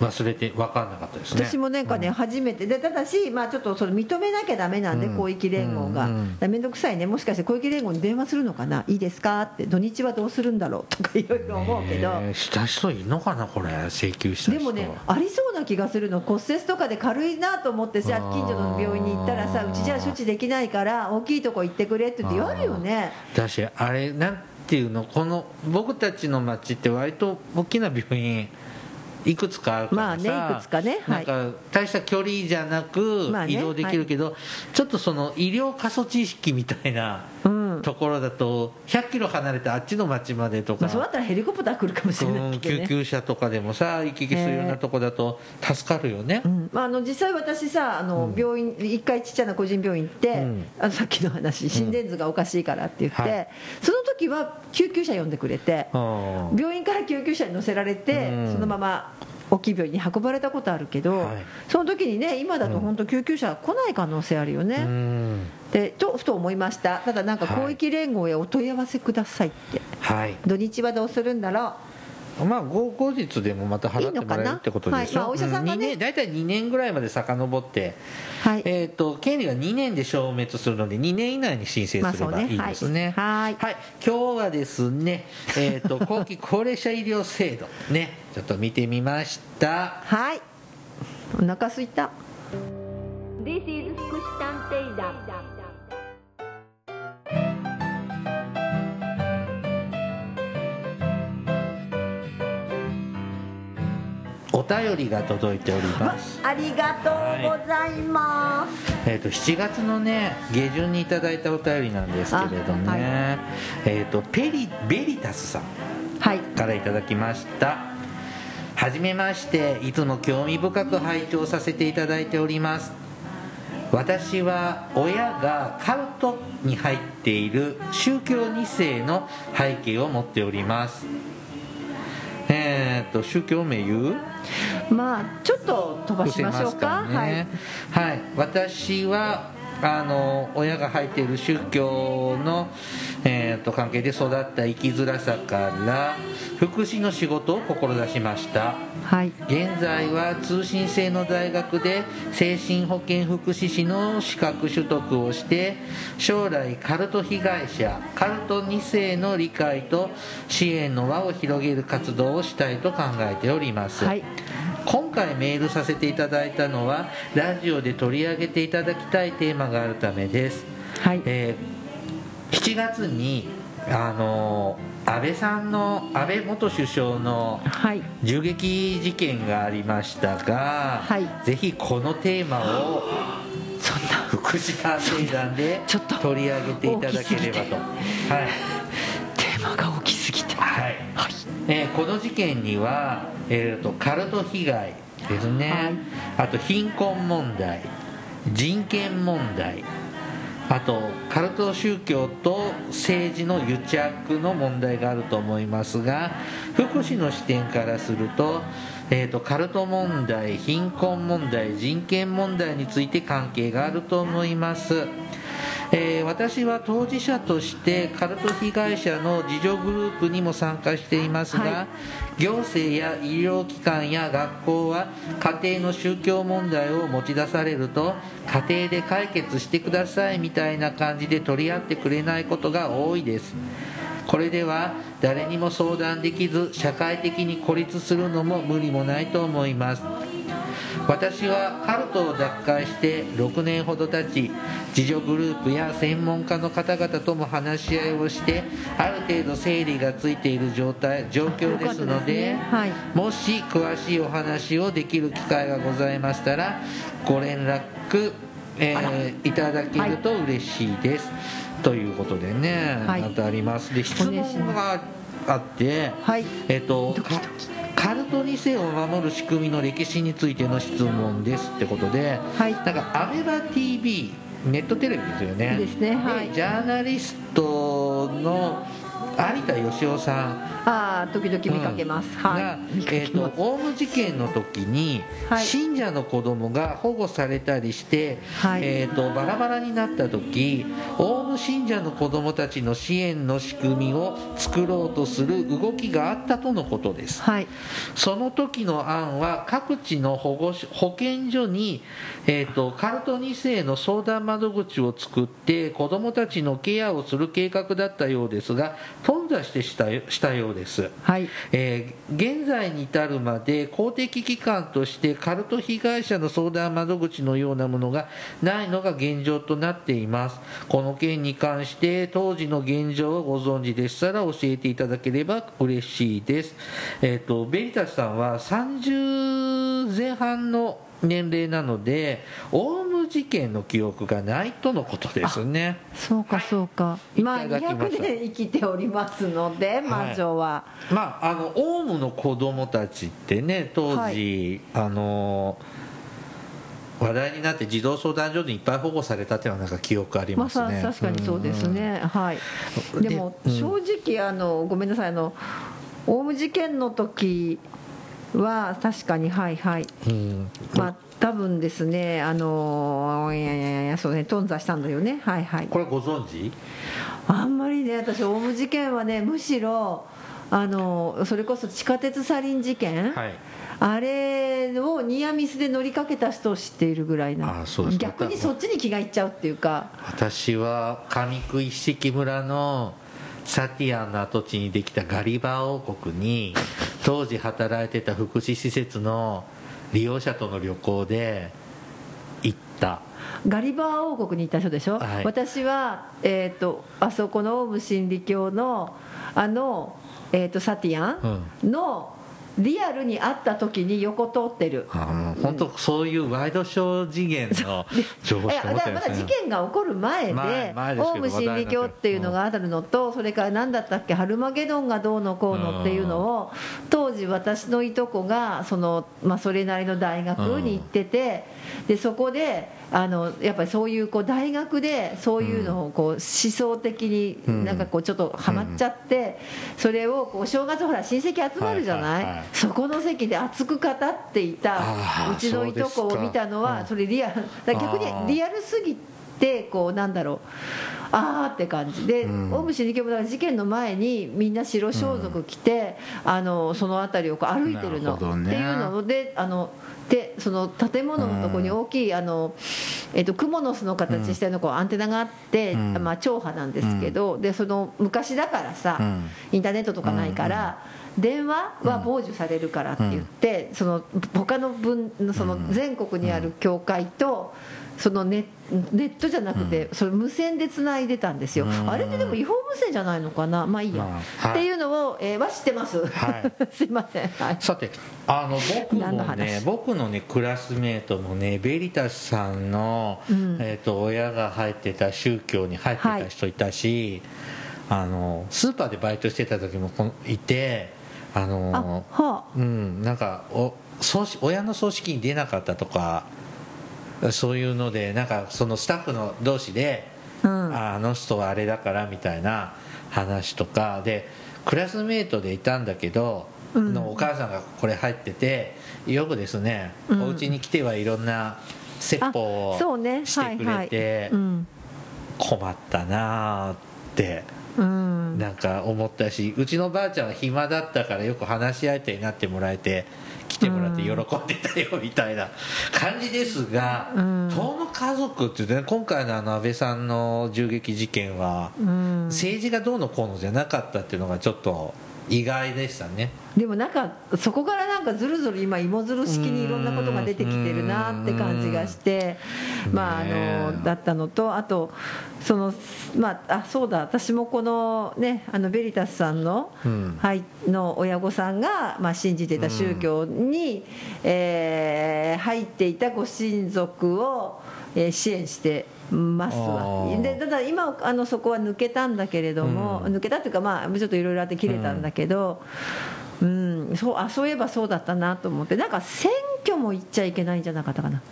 忘れて分かんなかったですね。私もなんかね、初めて。でただし、まあ、ちょっとその認めなきゃだめなんで、うん。広域連合が、面倒くさいね。もしかして広域連合に電話するのかな？いいですか？って土日はどうするんだろう？とかいろいろ思うけど、えーした人いるのかなこれ。請求した人。でもねありそうな気がするの骨折とかで軽いなと思ってさ近所の病院に行ったらさうちじゃ処置できないから大きいとこ行ってくれって言ってやるよね。だしあれなんていうの？この僕たちの町って割と大きな病院いくつかあるからさ、まあねいくつかねはい。なんか大した距離じゃなくまあね移動できるけど、ちょっとその医療過疎地域みたいなうん、ところだと100キロ離れたあっちの町までとか、まあ、そうだったらヘリコプター来るかもしれなうんいけどね。救急車とかでもさ行き来するようなとこだと助かるよね、うん。まあ、あの実際私さあのうん。病院一回ちっちゃな個人病院行って、うん。あのさっきの話心電図がおかしいからって言って、はい。その時は救急車呼んでくれてあー。病院から救急車に乗せられて、うん。そのまま大きい病院に運ばれたことあるけど、はい。その時にね今だと本当救急車来ない可能性あるよね、うん。でとふと思いました。ただなんか広域連合へお問い合わせくださいって、はい。土日はどうするんだろまあ後後日でもまた払ってもらえるってことでしょ？いいはい。まあお医者さんがね。大体2年ぐらいまで遡って、うはい。えー、と権利が2年で消滅するので2年以内に申請すればい。いですね,、はい。はい。今日はですね、えー、と 後期高齢者医療制度ねちょっと見てみました。はい。お腹すいた。This is 福祉探偵団お便りが届いております。ありがとうございます、えー、と7月のね下旬にいただいたお便りなんですけれどね、あはい。えー、とペリベリタスさんはい。からいただきました。はじめましていつも興味深く拝聴させていただいております。私は親がカルトに入っている宗教2世の背景を持っております。えー、っと宗教名言う？まあちょっと飛ばしましょうかね、はい、はい、私はあの親が入っている宗教の、えーと、関係で育った生きづらさから福祉の仕事を志しました、はい、現在は通信制の大学で精神保健福祉士の資格取得をして将来カルト被害者カルト2世の理解と支援の輪を広げる活動をしたいと考えております、はい今回メールさせていただいたのはラジオで取り上げていただきたいテーマがあるためです、はい。えー、7月にあの安倍さんの安倍元首相の銃撃事件がありましたが、はい、ぜひこのテーマをそんな。福祉探偵団で取り上げていただければと。はい。テーマが大きすはい、はい、えー、この事件にはえーと、カルト被害ですね、はい、あと貧困問題人権問題あとカルト宗教と政治の癒着の問題があると思いますが福祉の視点からすると,、えーとカルト問題貧困問題人権問題について関係があると思いますえー、私は当事者としてカルト被害者の自助グループにも参加していますが、はい、行政や医療機関や学校は家庭の宗教問題を持ち出されると家庭で解決してくださいみたいな感じで取り合ってくれないことが多いです。これでは誰にも相談できず社会的に孤立するのも無理もないと思います私はカルトを脱会して6年ほど経ち自助グループや専門家の方々とも話し合いをしてある程度整理がついている状態状況ですので、ね。はい、もし詳しいお話をできる機会がございましたらご連絡、えー、いただけると嬉しいです。ということでね、はい、またあります。で質問があって、はい、えっ、ー、とカルト2世を守る仕組みの歴史についての質問ですってことで、はい、なんかアベマ TV ネットテレビですよね。ですね、はい、ジャーナリストの有田芳生さんああ時々見かけます、うん、はい。が、えーと、オウム事件の時に、はい、信者の子供が保護されたりして、はい、えーと、バラバラになった時オウム信者の子供たちの支援の仕組みを作ろうとする動きがあったとのことです、はい、その時の案は各地の保護保健所に、えーと、とカルト2世の相談窓口を作って子供たちのケアをする計画だったようですが頓挫してしたしたようです、はい。えー、現在に至るまで公的機関としてカルト被害者の相談窓口のようなものがないのが現状となっています。この件に関して当時の現状をご存知でしたら教えていただければ嬉しいです、えーと、とベリタスさんは30前半の年齢なのでオウム事件の記憶がないとのことですね。そうかそうか、まあ200年生きておりますので魔女は、はい、まああのオウムの子供たちってね当時、はい、あの話題になって児童相談所にいっぱい保護されたっていうのはなんか記憶ありますね、まあ、確かにそうですね、うん、はい。でも正直あのごめんなさいあのオウム事件の時は確かにはいはい、うん、まあ多分ですねあのいやいやいやそうね頓挫したんだよね。はいはい。これご存知？あんまりね私オウム事件はねむしろあのそれこそ地下鉄サリン事件、はい、あれをニアミスで乗りかけた人を知っているぐらいな。逆にそっちに気がいっちゃうっていうか。私は上久一色村のサティアンの跡地にできたガリバー王国に当時働いてた福祉施設の利用者との旅行で行った。ガリバー王国に行った人でしょ、はい、私は、えーと、あそこのオウム真理教のあの、えーと、サティアンの、リアルに会った時に横通ってる。本当そういうワイドショー次元の情報しか持ってないまだ事件が起こる前でオウム真理教っていうのがあるのとそれから何だったっけハルマゲドンがどうのこうのっていうのを当時私のいとこがその、まあ、それなりの大学に行っててでそこであのやっぱりそういうこう大学でそういうのをこう思想的になんかこうちょっとはまっちゃって、それをこう正月ほら親戚集まるじゃない、そこの席で熱く語っていたうちのいとこを見たのはそれリアル。逆にリアルすぎてこうなんだろう。あーって感じ。で、うん。オウム真理教もだから事件の前にみんな白装束着て、あのその辺りをこう歩いてるの。なるね。っていうのであのでその建物のところに大きいあの、えっとクモの巣の形したようなこうアンテナがあって、うん。まあ、超波なんですけど、でその昔だからさ、うん。インターネットとかないから、電話は傍受されるからって言って、その他の分その全国にある教会とそのネネットじゃなくて、それ無線でつないでたんですよ、うん。あれってでも違法無線じゃないのかな。まあいいや、っていうのを、えーは知ってます、は すいません、はい、さてあの僕もね話？僕のねクラスメートのねベリタスさんの、うん。えー、と親が入ってた宗教に入ってた人いたし、あのスーパーでバイトしてた時もこのいてああのはうんなんかお葬式親の葬式に出なかったとかそういうのでなんかそのスタッフの同士であ、うん、ああの人はあれだからみたいな話とかでクラスメートでいたんだけど、うん。のお母さんがこれ入っててよくですね、うん。お家に来てはいろんな説法をしてくれてうん。困ったなあってうん、なんか思ったしうちのばあちゃんは暇だったからよく話し相手になってもらえて来てもらって喜んでたよみたいな感じですが、うん。遠野家族っていうとね今回のあの安倍さんの銃撃事件はうん、政治がどうのこうのじゃなかったっていうのがちょっと意外でしたね。でもなんかそこからなんかずるずる今芋づる式にいろんなことが出てきてるなって感じがしてうん。まああのだったのとあとそのまああそうだ私もこのねあのベリタスさんのの親御さんがまあ信じていた宗教にえー入っていたご親族をえー支援してますあわー。でただ今あのそこは抜けたんだけれども、うん。抜けたっていうかまあちょっといろいろあって切れたんだけど、うん。そうあそういえばそうだったなと思って。なんか選挙も行っちゃいけないんじゃなかったかな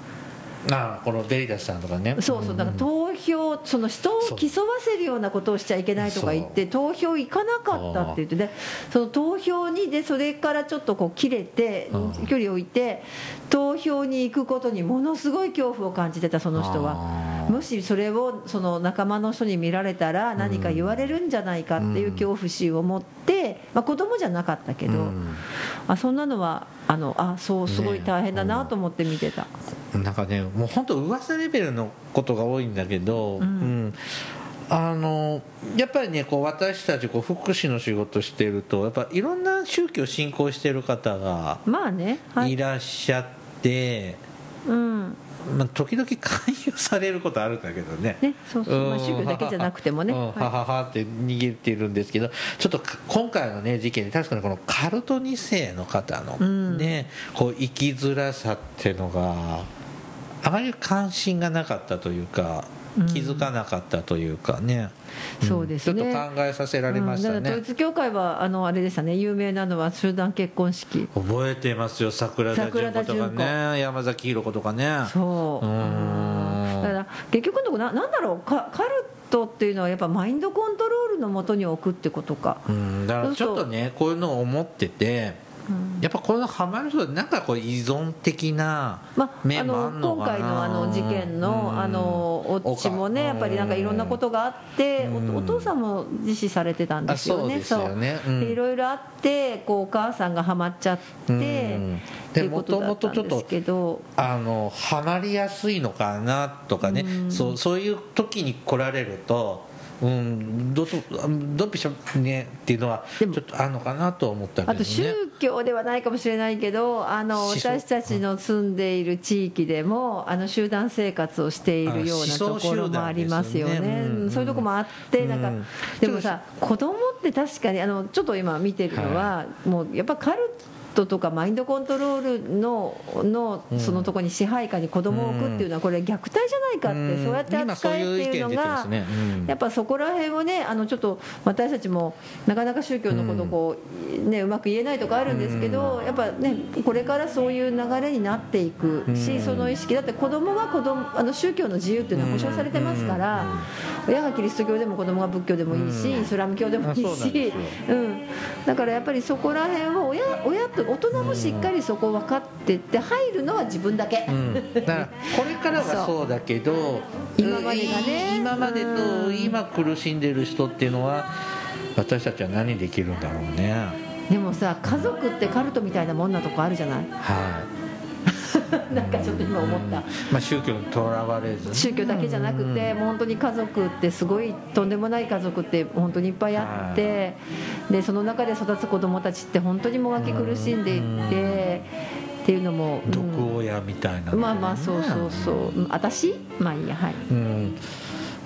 ああこのベリダスさんとかね。そうそう。だから投票その人を競わせるようなことをしちゃいけないとか言って投票行かなかったって言ってでその投票にでそれからちょっとこう切れてうん。距離を置いて投票に行くことにものすごい恐怖を感じてたその人は。もしそれをその仲間の人に見られたら何か言われるんじゃないかっていう恐怖心を持って、まあ、子供じゃなかったけど、うん。あそんなのはあのあそうすごい大変だなと思って見てた。なんかねもう本当噂レベルのことが多いんだけど、うん。うん。あのやっぱりねこう私たちこう福祉の仕事してるとやっぱいろんな宗教信仰してる方がまあね、はい。いらっしゃって、うん。まあ、時々 勧誘されることあるんだけどね。ね、そうそう、宗教だけじゃなくてもね、うん。はい。はははって逃げてるんですけどちょっとか今回の、ね、事件で確かにこのカルト2世の方の、うん。ねこう生きづらさっていうのがあまり関心がなかったというかうん。気づかなかったというかね、ん。そうですね。ちょっと考えさせられましたね。うん。だから統、一教会はあのあれでしたね。有名なのは集団結婚式。覚えてますよ。桜田淳子とかね。山崎弘子とかね。そう。うーん。だから結局のとこななんだろう。かカルトっていうのはやっぱマインドコントロールのもとに置くってことか、うん、だからちょっとねこういうのを思っててうんやっぱこのハマる人はなんかこう依存的なまあ、あ面もあのかな？今回のあの事件のうん。あのおっちもねやっぱりなんかいろんなことがあってうん。おお父さんも自死されてたんですよね。あそうですよね。そう。うん。でいろいろあってこうお母さんがハマっちゃってうん。っていうことだったんですけど。あのハマりやすいのかなとかね、うん。そうそういう時に来られるとうんどうとドンピシャねっていうのはちょっとあるのかなと思ったけどね。あと宗教ではないかもしれないけどあの私たちの住んでいる地域でもあの集団生活をしているようなところもありますよね。ねうん。うんそういうところもあってなんかうんでもさ子供って確かにあのちょっと今見てるのはもうやっぱカルトとかマインドコントロールののうんそのとこに支配下に子供を置くっていうのはこれ虐待じゃないかってそうやって扱えっていうのがやっぱそこら辺をねあのちょっと私たちもなかなか宗教のことをこう、ね、うまく言えないとかあるんですけど、やっぱねこれからそういう流れになっていくし、うん。その意識だって子供が子供あの宗教の自由っていうのは保障されてますから、親がキリスト教でも子供が仏教でもいいし、うん。イスラム教でもいいしうん、だからやっぱりそこら辺を親親と大人もしっかりそこを分かってって入るのは自分だけ。うん、だからこれからはそうだけど 今までがね。い今までとうん。今苦しんでる人っていうのは私たちは何できるんだろうね。でもさ家族ってカルトみたいなもんなとこあるじゃない？はい なんかちょっと今思った。まあ、宗教にとらわれずね。宗教だけじゃなくて、もう本当に家族ってすごいとんでもない家族って本当にいっぱいあって、でその中で育つ子供たちって本当にもがき苦しんでいって、っていうのも、うん。毒親みたいな、まあまあそうそうそう。うん。私？まあいいやはい。うん。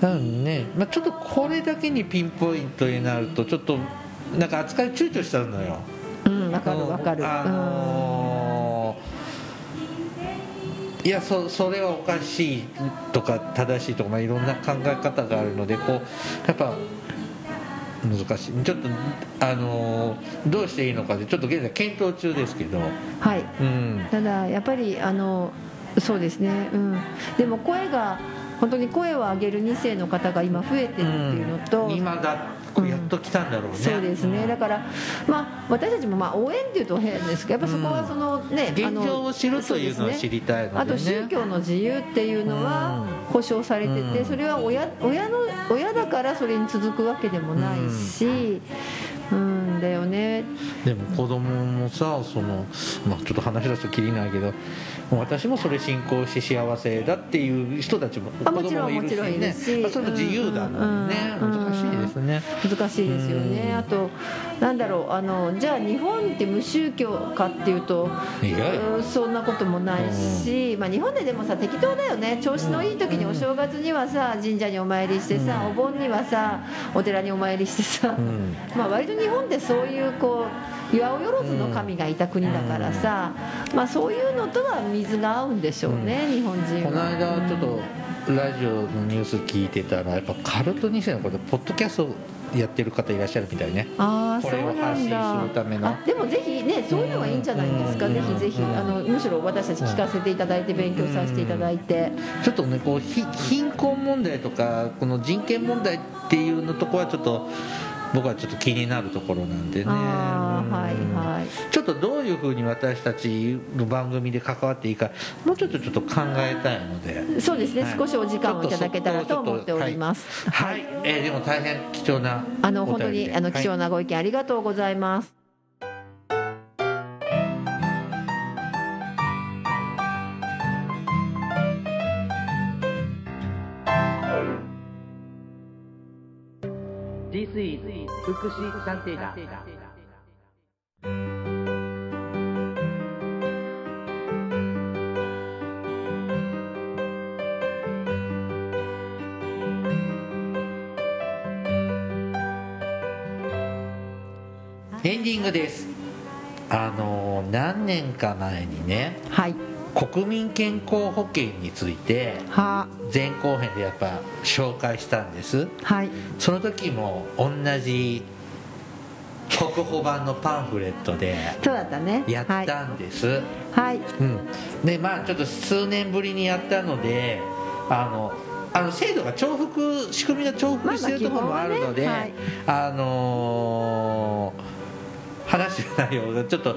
なのでね、まあ、ちょっとこれだけにピンポイントになるとちょっとなんか扱い躊躇しちゃうのよ。うんわかるわかる、あのーいやそそれはおかしいとか正しいとか、まあ、いろんな考え方があるのでこうやっぱ難しい。ちょっとあのーどうしていいのかでちょっと現在検討中ですけど、うんはい。うん、ただやっぱりあのそうですね。うん。でも声が本当に声を上げる2世の方が今増えてるっていうのと、今だやっと来たんだろうね、そうですね。だから、まあ、私たちもまあ応援っていうと変ですけどやっぱそこはそのね、あの現状を知るというのは知りたいので、ね、あと宗教の自由っていうのはうん。保障されてて、うん。それは親親の親だからそれに続くわけでもないし、うん、だよね。でも子供もさその、まあ、ちょっと話し出すときりないけど私もそれ信仰して幸せだっていう人たちもあ子供もいるしもちろんもちろんいねるし。まあそれも自由だもんね、うん。うん。難しいですね、難しいですよね、うんあと、なんだろうあの、じゃあ、日本って無宗教かっていうと、そんなこともないし、まあ、日本ででもさ、適当だよね、調子のいい時にお正月にはさ、神社にお参りしてさ、うん。お盆にはさ、お寺にお参りしてさ、うん。まあ割と日本ってそういうこう岩尾万の神がいた国だからさ、まあ、そういうのとは水が合うんでしょうね、日本人は。この間ちょっとラジオのニュース聞いてたらやっぱカルト2世のことポッドキャストやってる方いらっしゃるみたいね。ああそうこれをなん発信だするための。あでもぜひねそういうのはいいんじゃないですか、うん。ぜひぜひ。うん。あのむしろ私たち聞かせていただいて勉強させていただいて、ちょっとねこうひ貧困問題とかこの人権問題っていうのとこはちょっと僕はちょっと気になるところなんでね。はいうん。はい。ちょっとどういうふうに私たちの番組で関わっていいかもうちょっとちょっと考えたいので。そうですね、はい。少しお時間をいただけたらと思っておりますはい、はい。えーでも大変貴重なあの本当にあの貴重はいなご意見ありがとうございます、福祉探偵団エンディングです。あの何年か前にねはい国民健康保険については。前後編でやっぱ紹介したんです。はい。その時も同じ国保版のパンフレットでそうだったね。やったんです、はい、うん。でまあちょっと数年ぶりにやったのであのあの制度が重複仕組みが重複してるところもあるので、まあまあ基本はあのー話してる内容がちょっと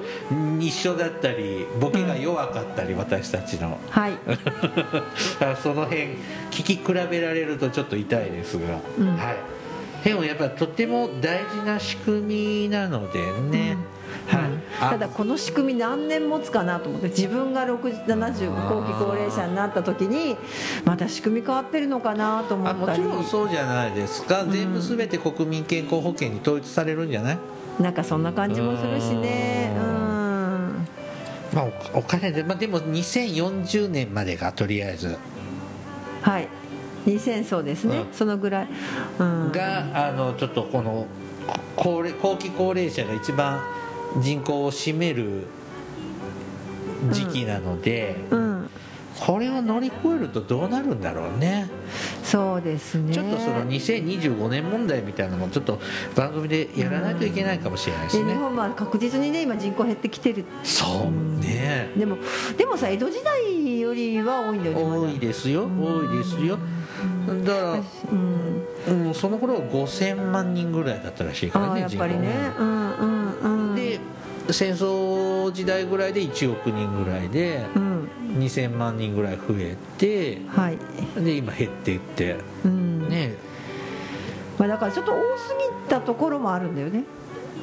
一緒だったりボケが弱かったり、私たちの。はい。その辺聞き比べられるとちょっと痛いですが、うん。はい。でもやっぱとても大事な仕組みなのでね、はい。あただこの仕組み何年持つかなと思って自分が6070後期高齢者になった時にまた仕組み変わってるのかなと思あったり。もちろんそうじゃないですか、全部全て国民健康保険に統一されるんじゃない、なんかそんな感じもするしね。ううん。まあ、おお金で、まあ、でも2040年までがとりあえず。はい。2000そうですね、うん。そのぐらい、うん、があのちょっとこのこ高齢後期高齢者が一番人口を占める時期なので、うん。これを乗り越えるとどうなるんだろうねそうですね。ちょっとその2025年問題みたいなのもちょっと番組でやらないといけないかもしれないしね、で日本は確実にね今人口減ってきてる。そうね。でもでもさ江戸時代よりは多いんだよね多いですよ多いですよ。だからうん。うん、その頃は5000万人ぐらいだったらしいからねやっぱりね。人うんうんうん。口で戦争時代ぐらいで1億人ぐらいでうん2000万人ぐらい増えてはい。で今減っていって。うん。ね。まあ、だからちょっと多すぎたところもあるんだよね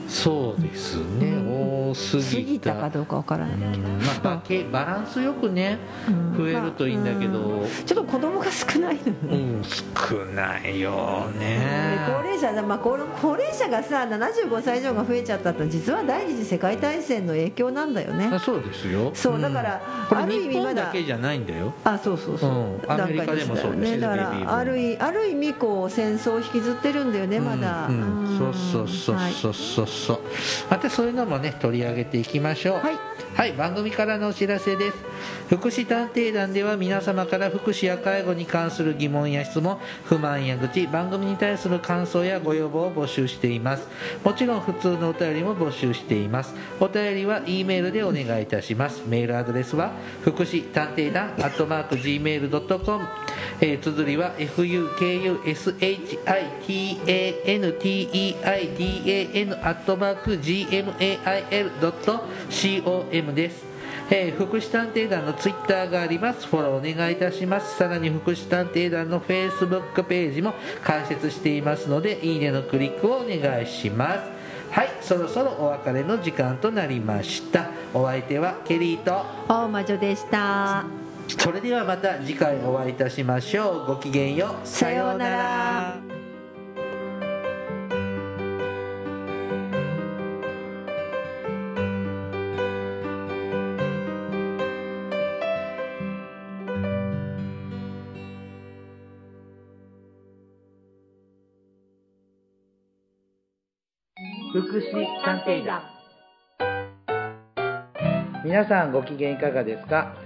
そうですね、多す過ぎたかどうかわからないけど、うん。まあ、バランスよくねうん。増えるといいんだけど、ちょっと子供が少ないのようね、ん、少ないよでね高齢者だ、まあ、高高齢者がさ75歳以上が増えちゃったって実は第二次世界大戦の影響なんだよね。あそうですよ。そううん。だからある意味まだだけじゃないんだよ。あそうそうそう、うん。アメリカでもそうですよだからある意ある意味こう戦争を引きずってるんだよねまだ、うん。うん。ん。そうそうそうはいそう。そうそう。またそういうのもね取り上げていきましょう。はい。はい、番組からのお知らせです。福祉探偵団では皆様から福祉や介護に関する疑問や質問不満や愚痴番組に対する感想やご要望を募集しています。もちろん普通のお便りも募集しています。お便りは E メールでお願いいたします。メールアドレスは福祉探偵団アットマーク Gmail.com えー、綴りは fukushitanteidan アットマーク gmail.com です、えー福祉探偵団のツイッターがあります。フォローお願いいたします。さらに福祉探偵団のフェイスブックページも開設していますのでいいねのクリックをお願いします。はいそろそろお別れの時間となりました。お相手はケリーと大魔女でした。それではまた次回お会いいたしましょう。ごきげんよう。さようなら。福祉探偵団。皆さんご機嫌いかがですか？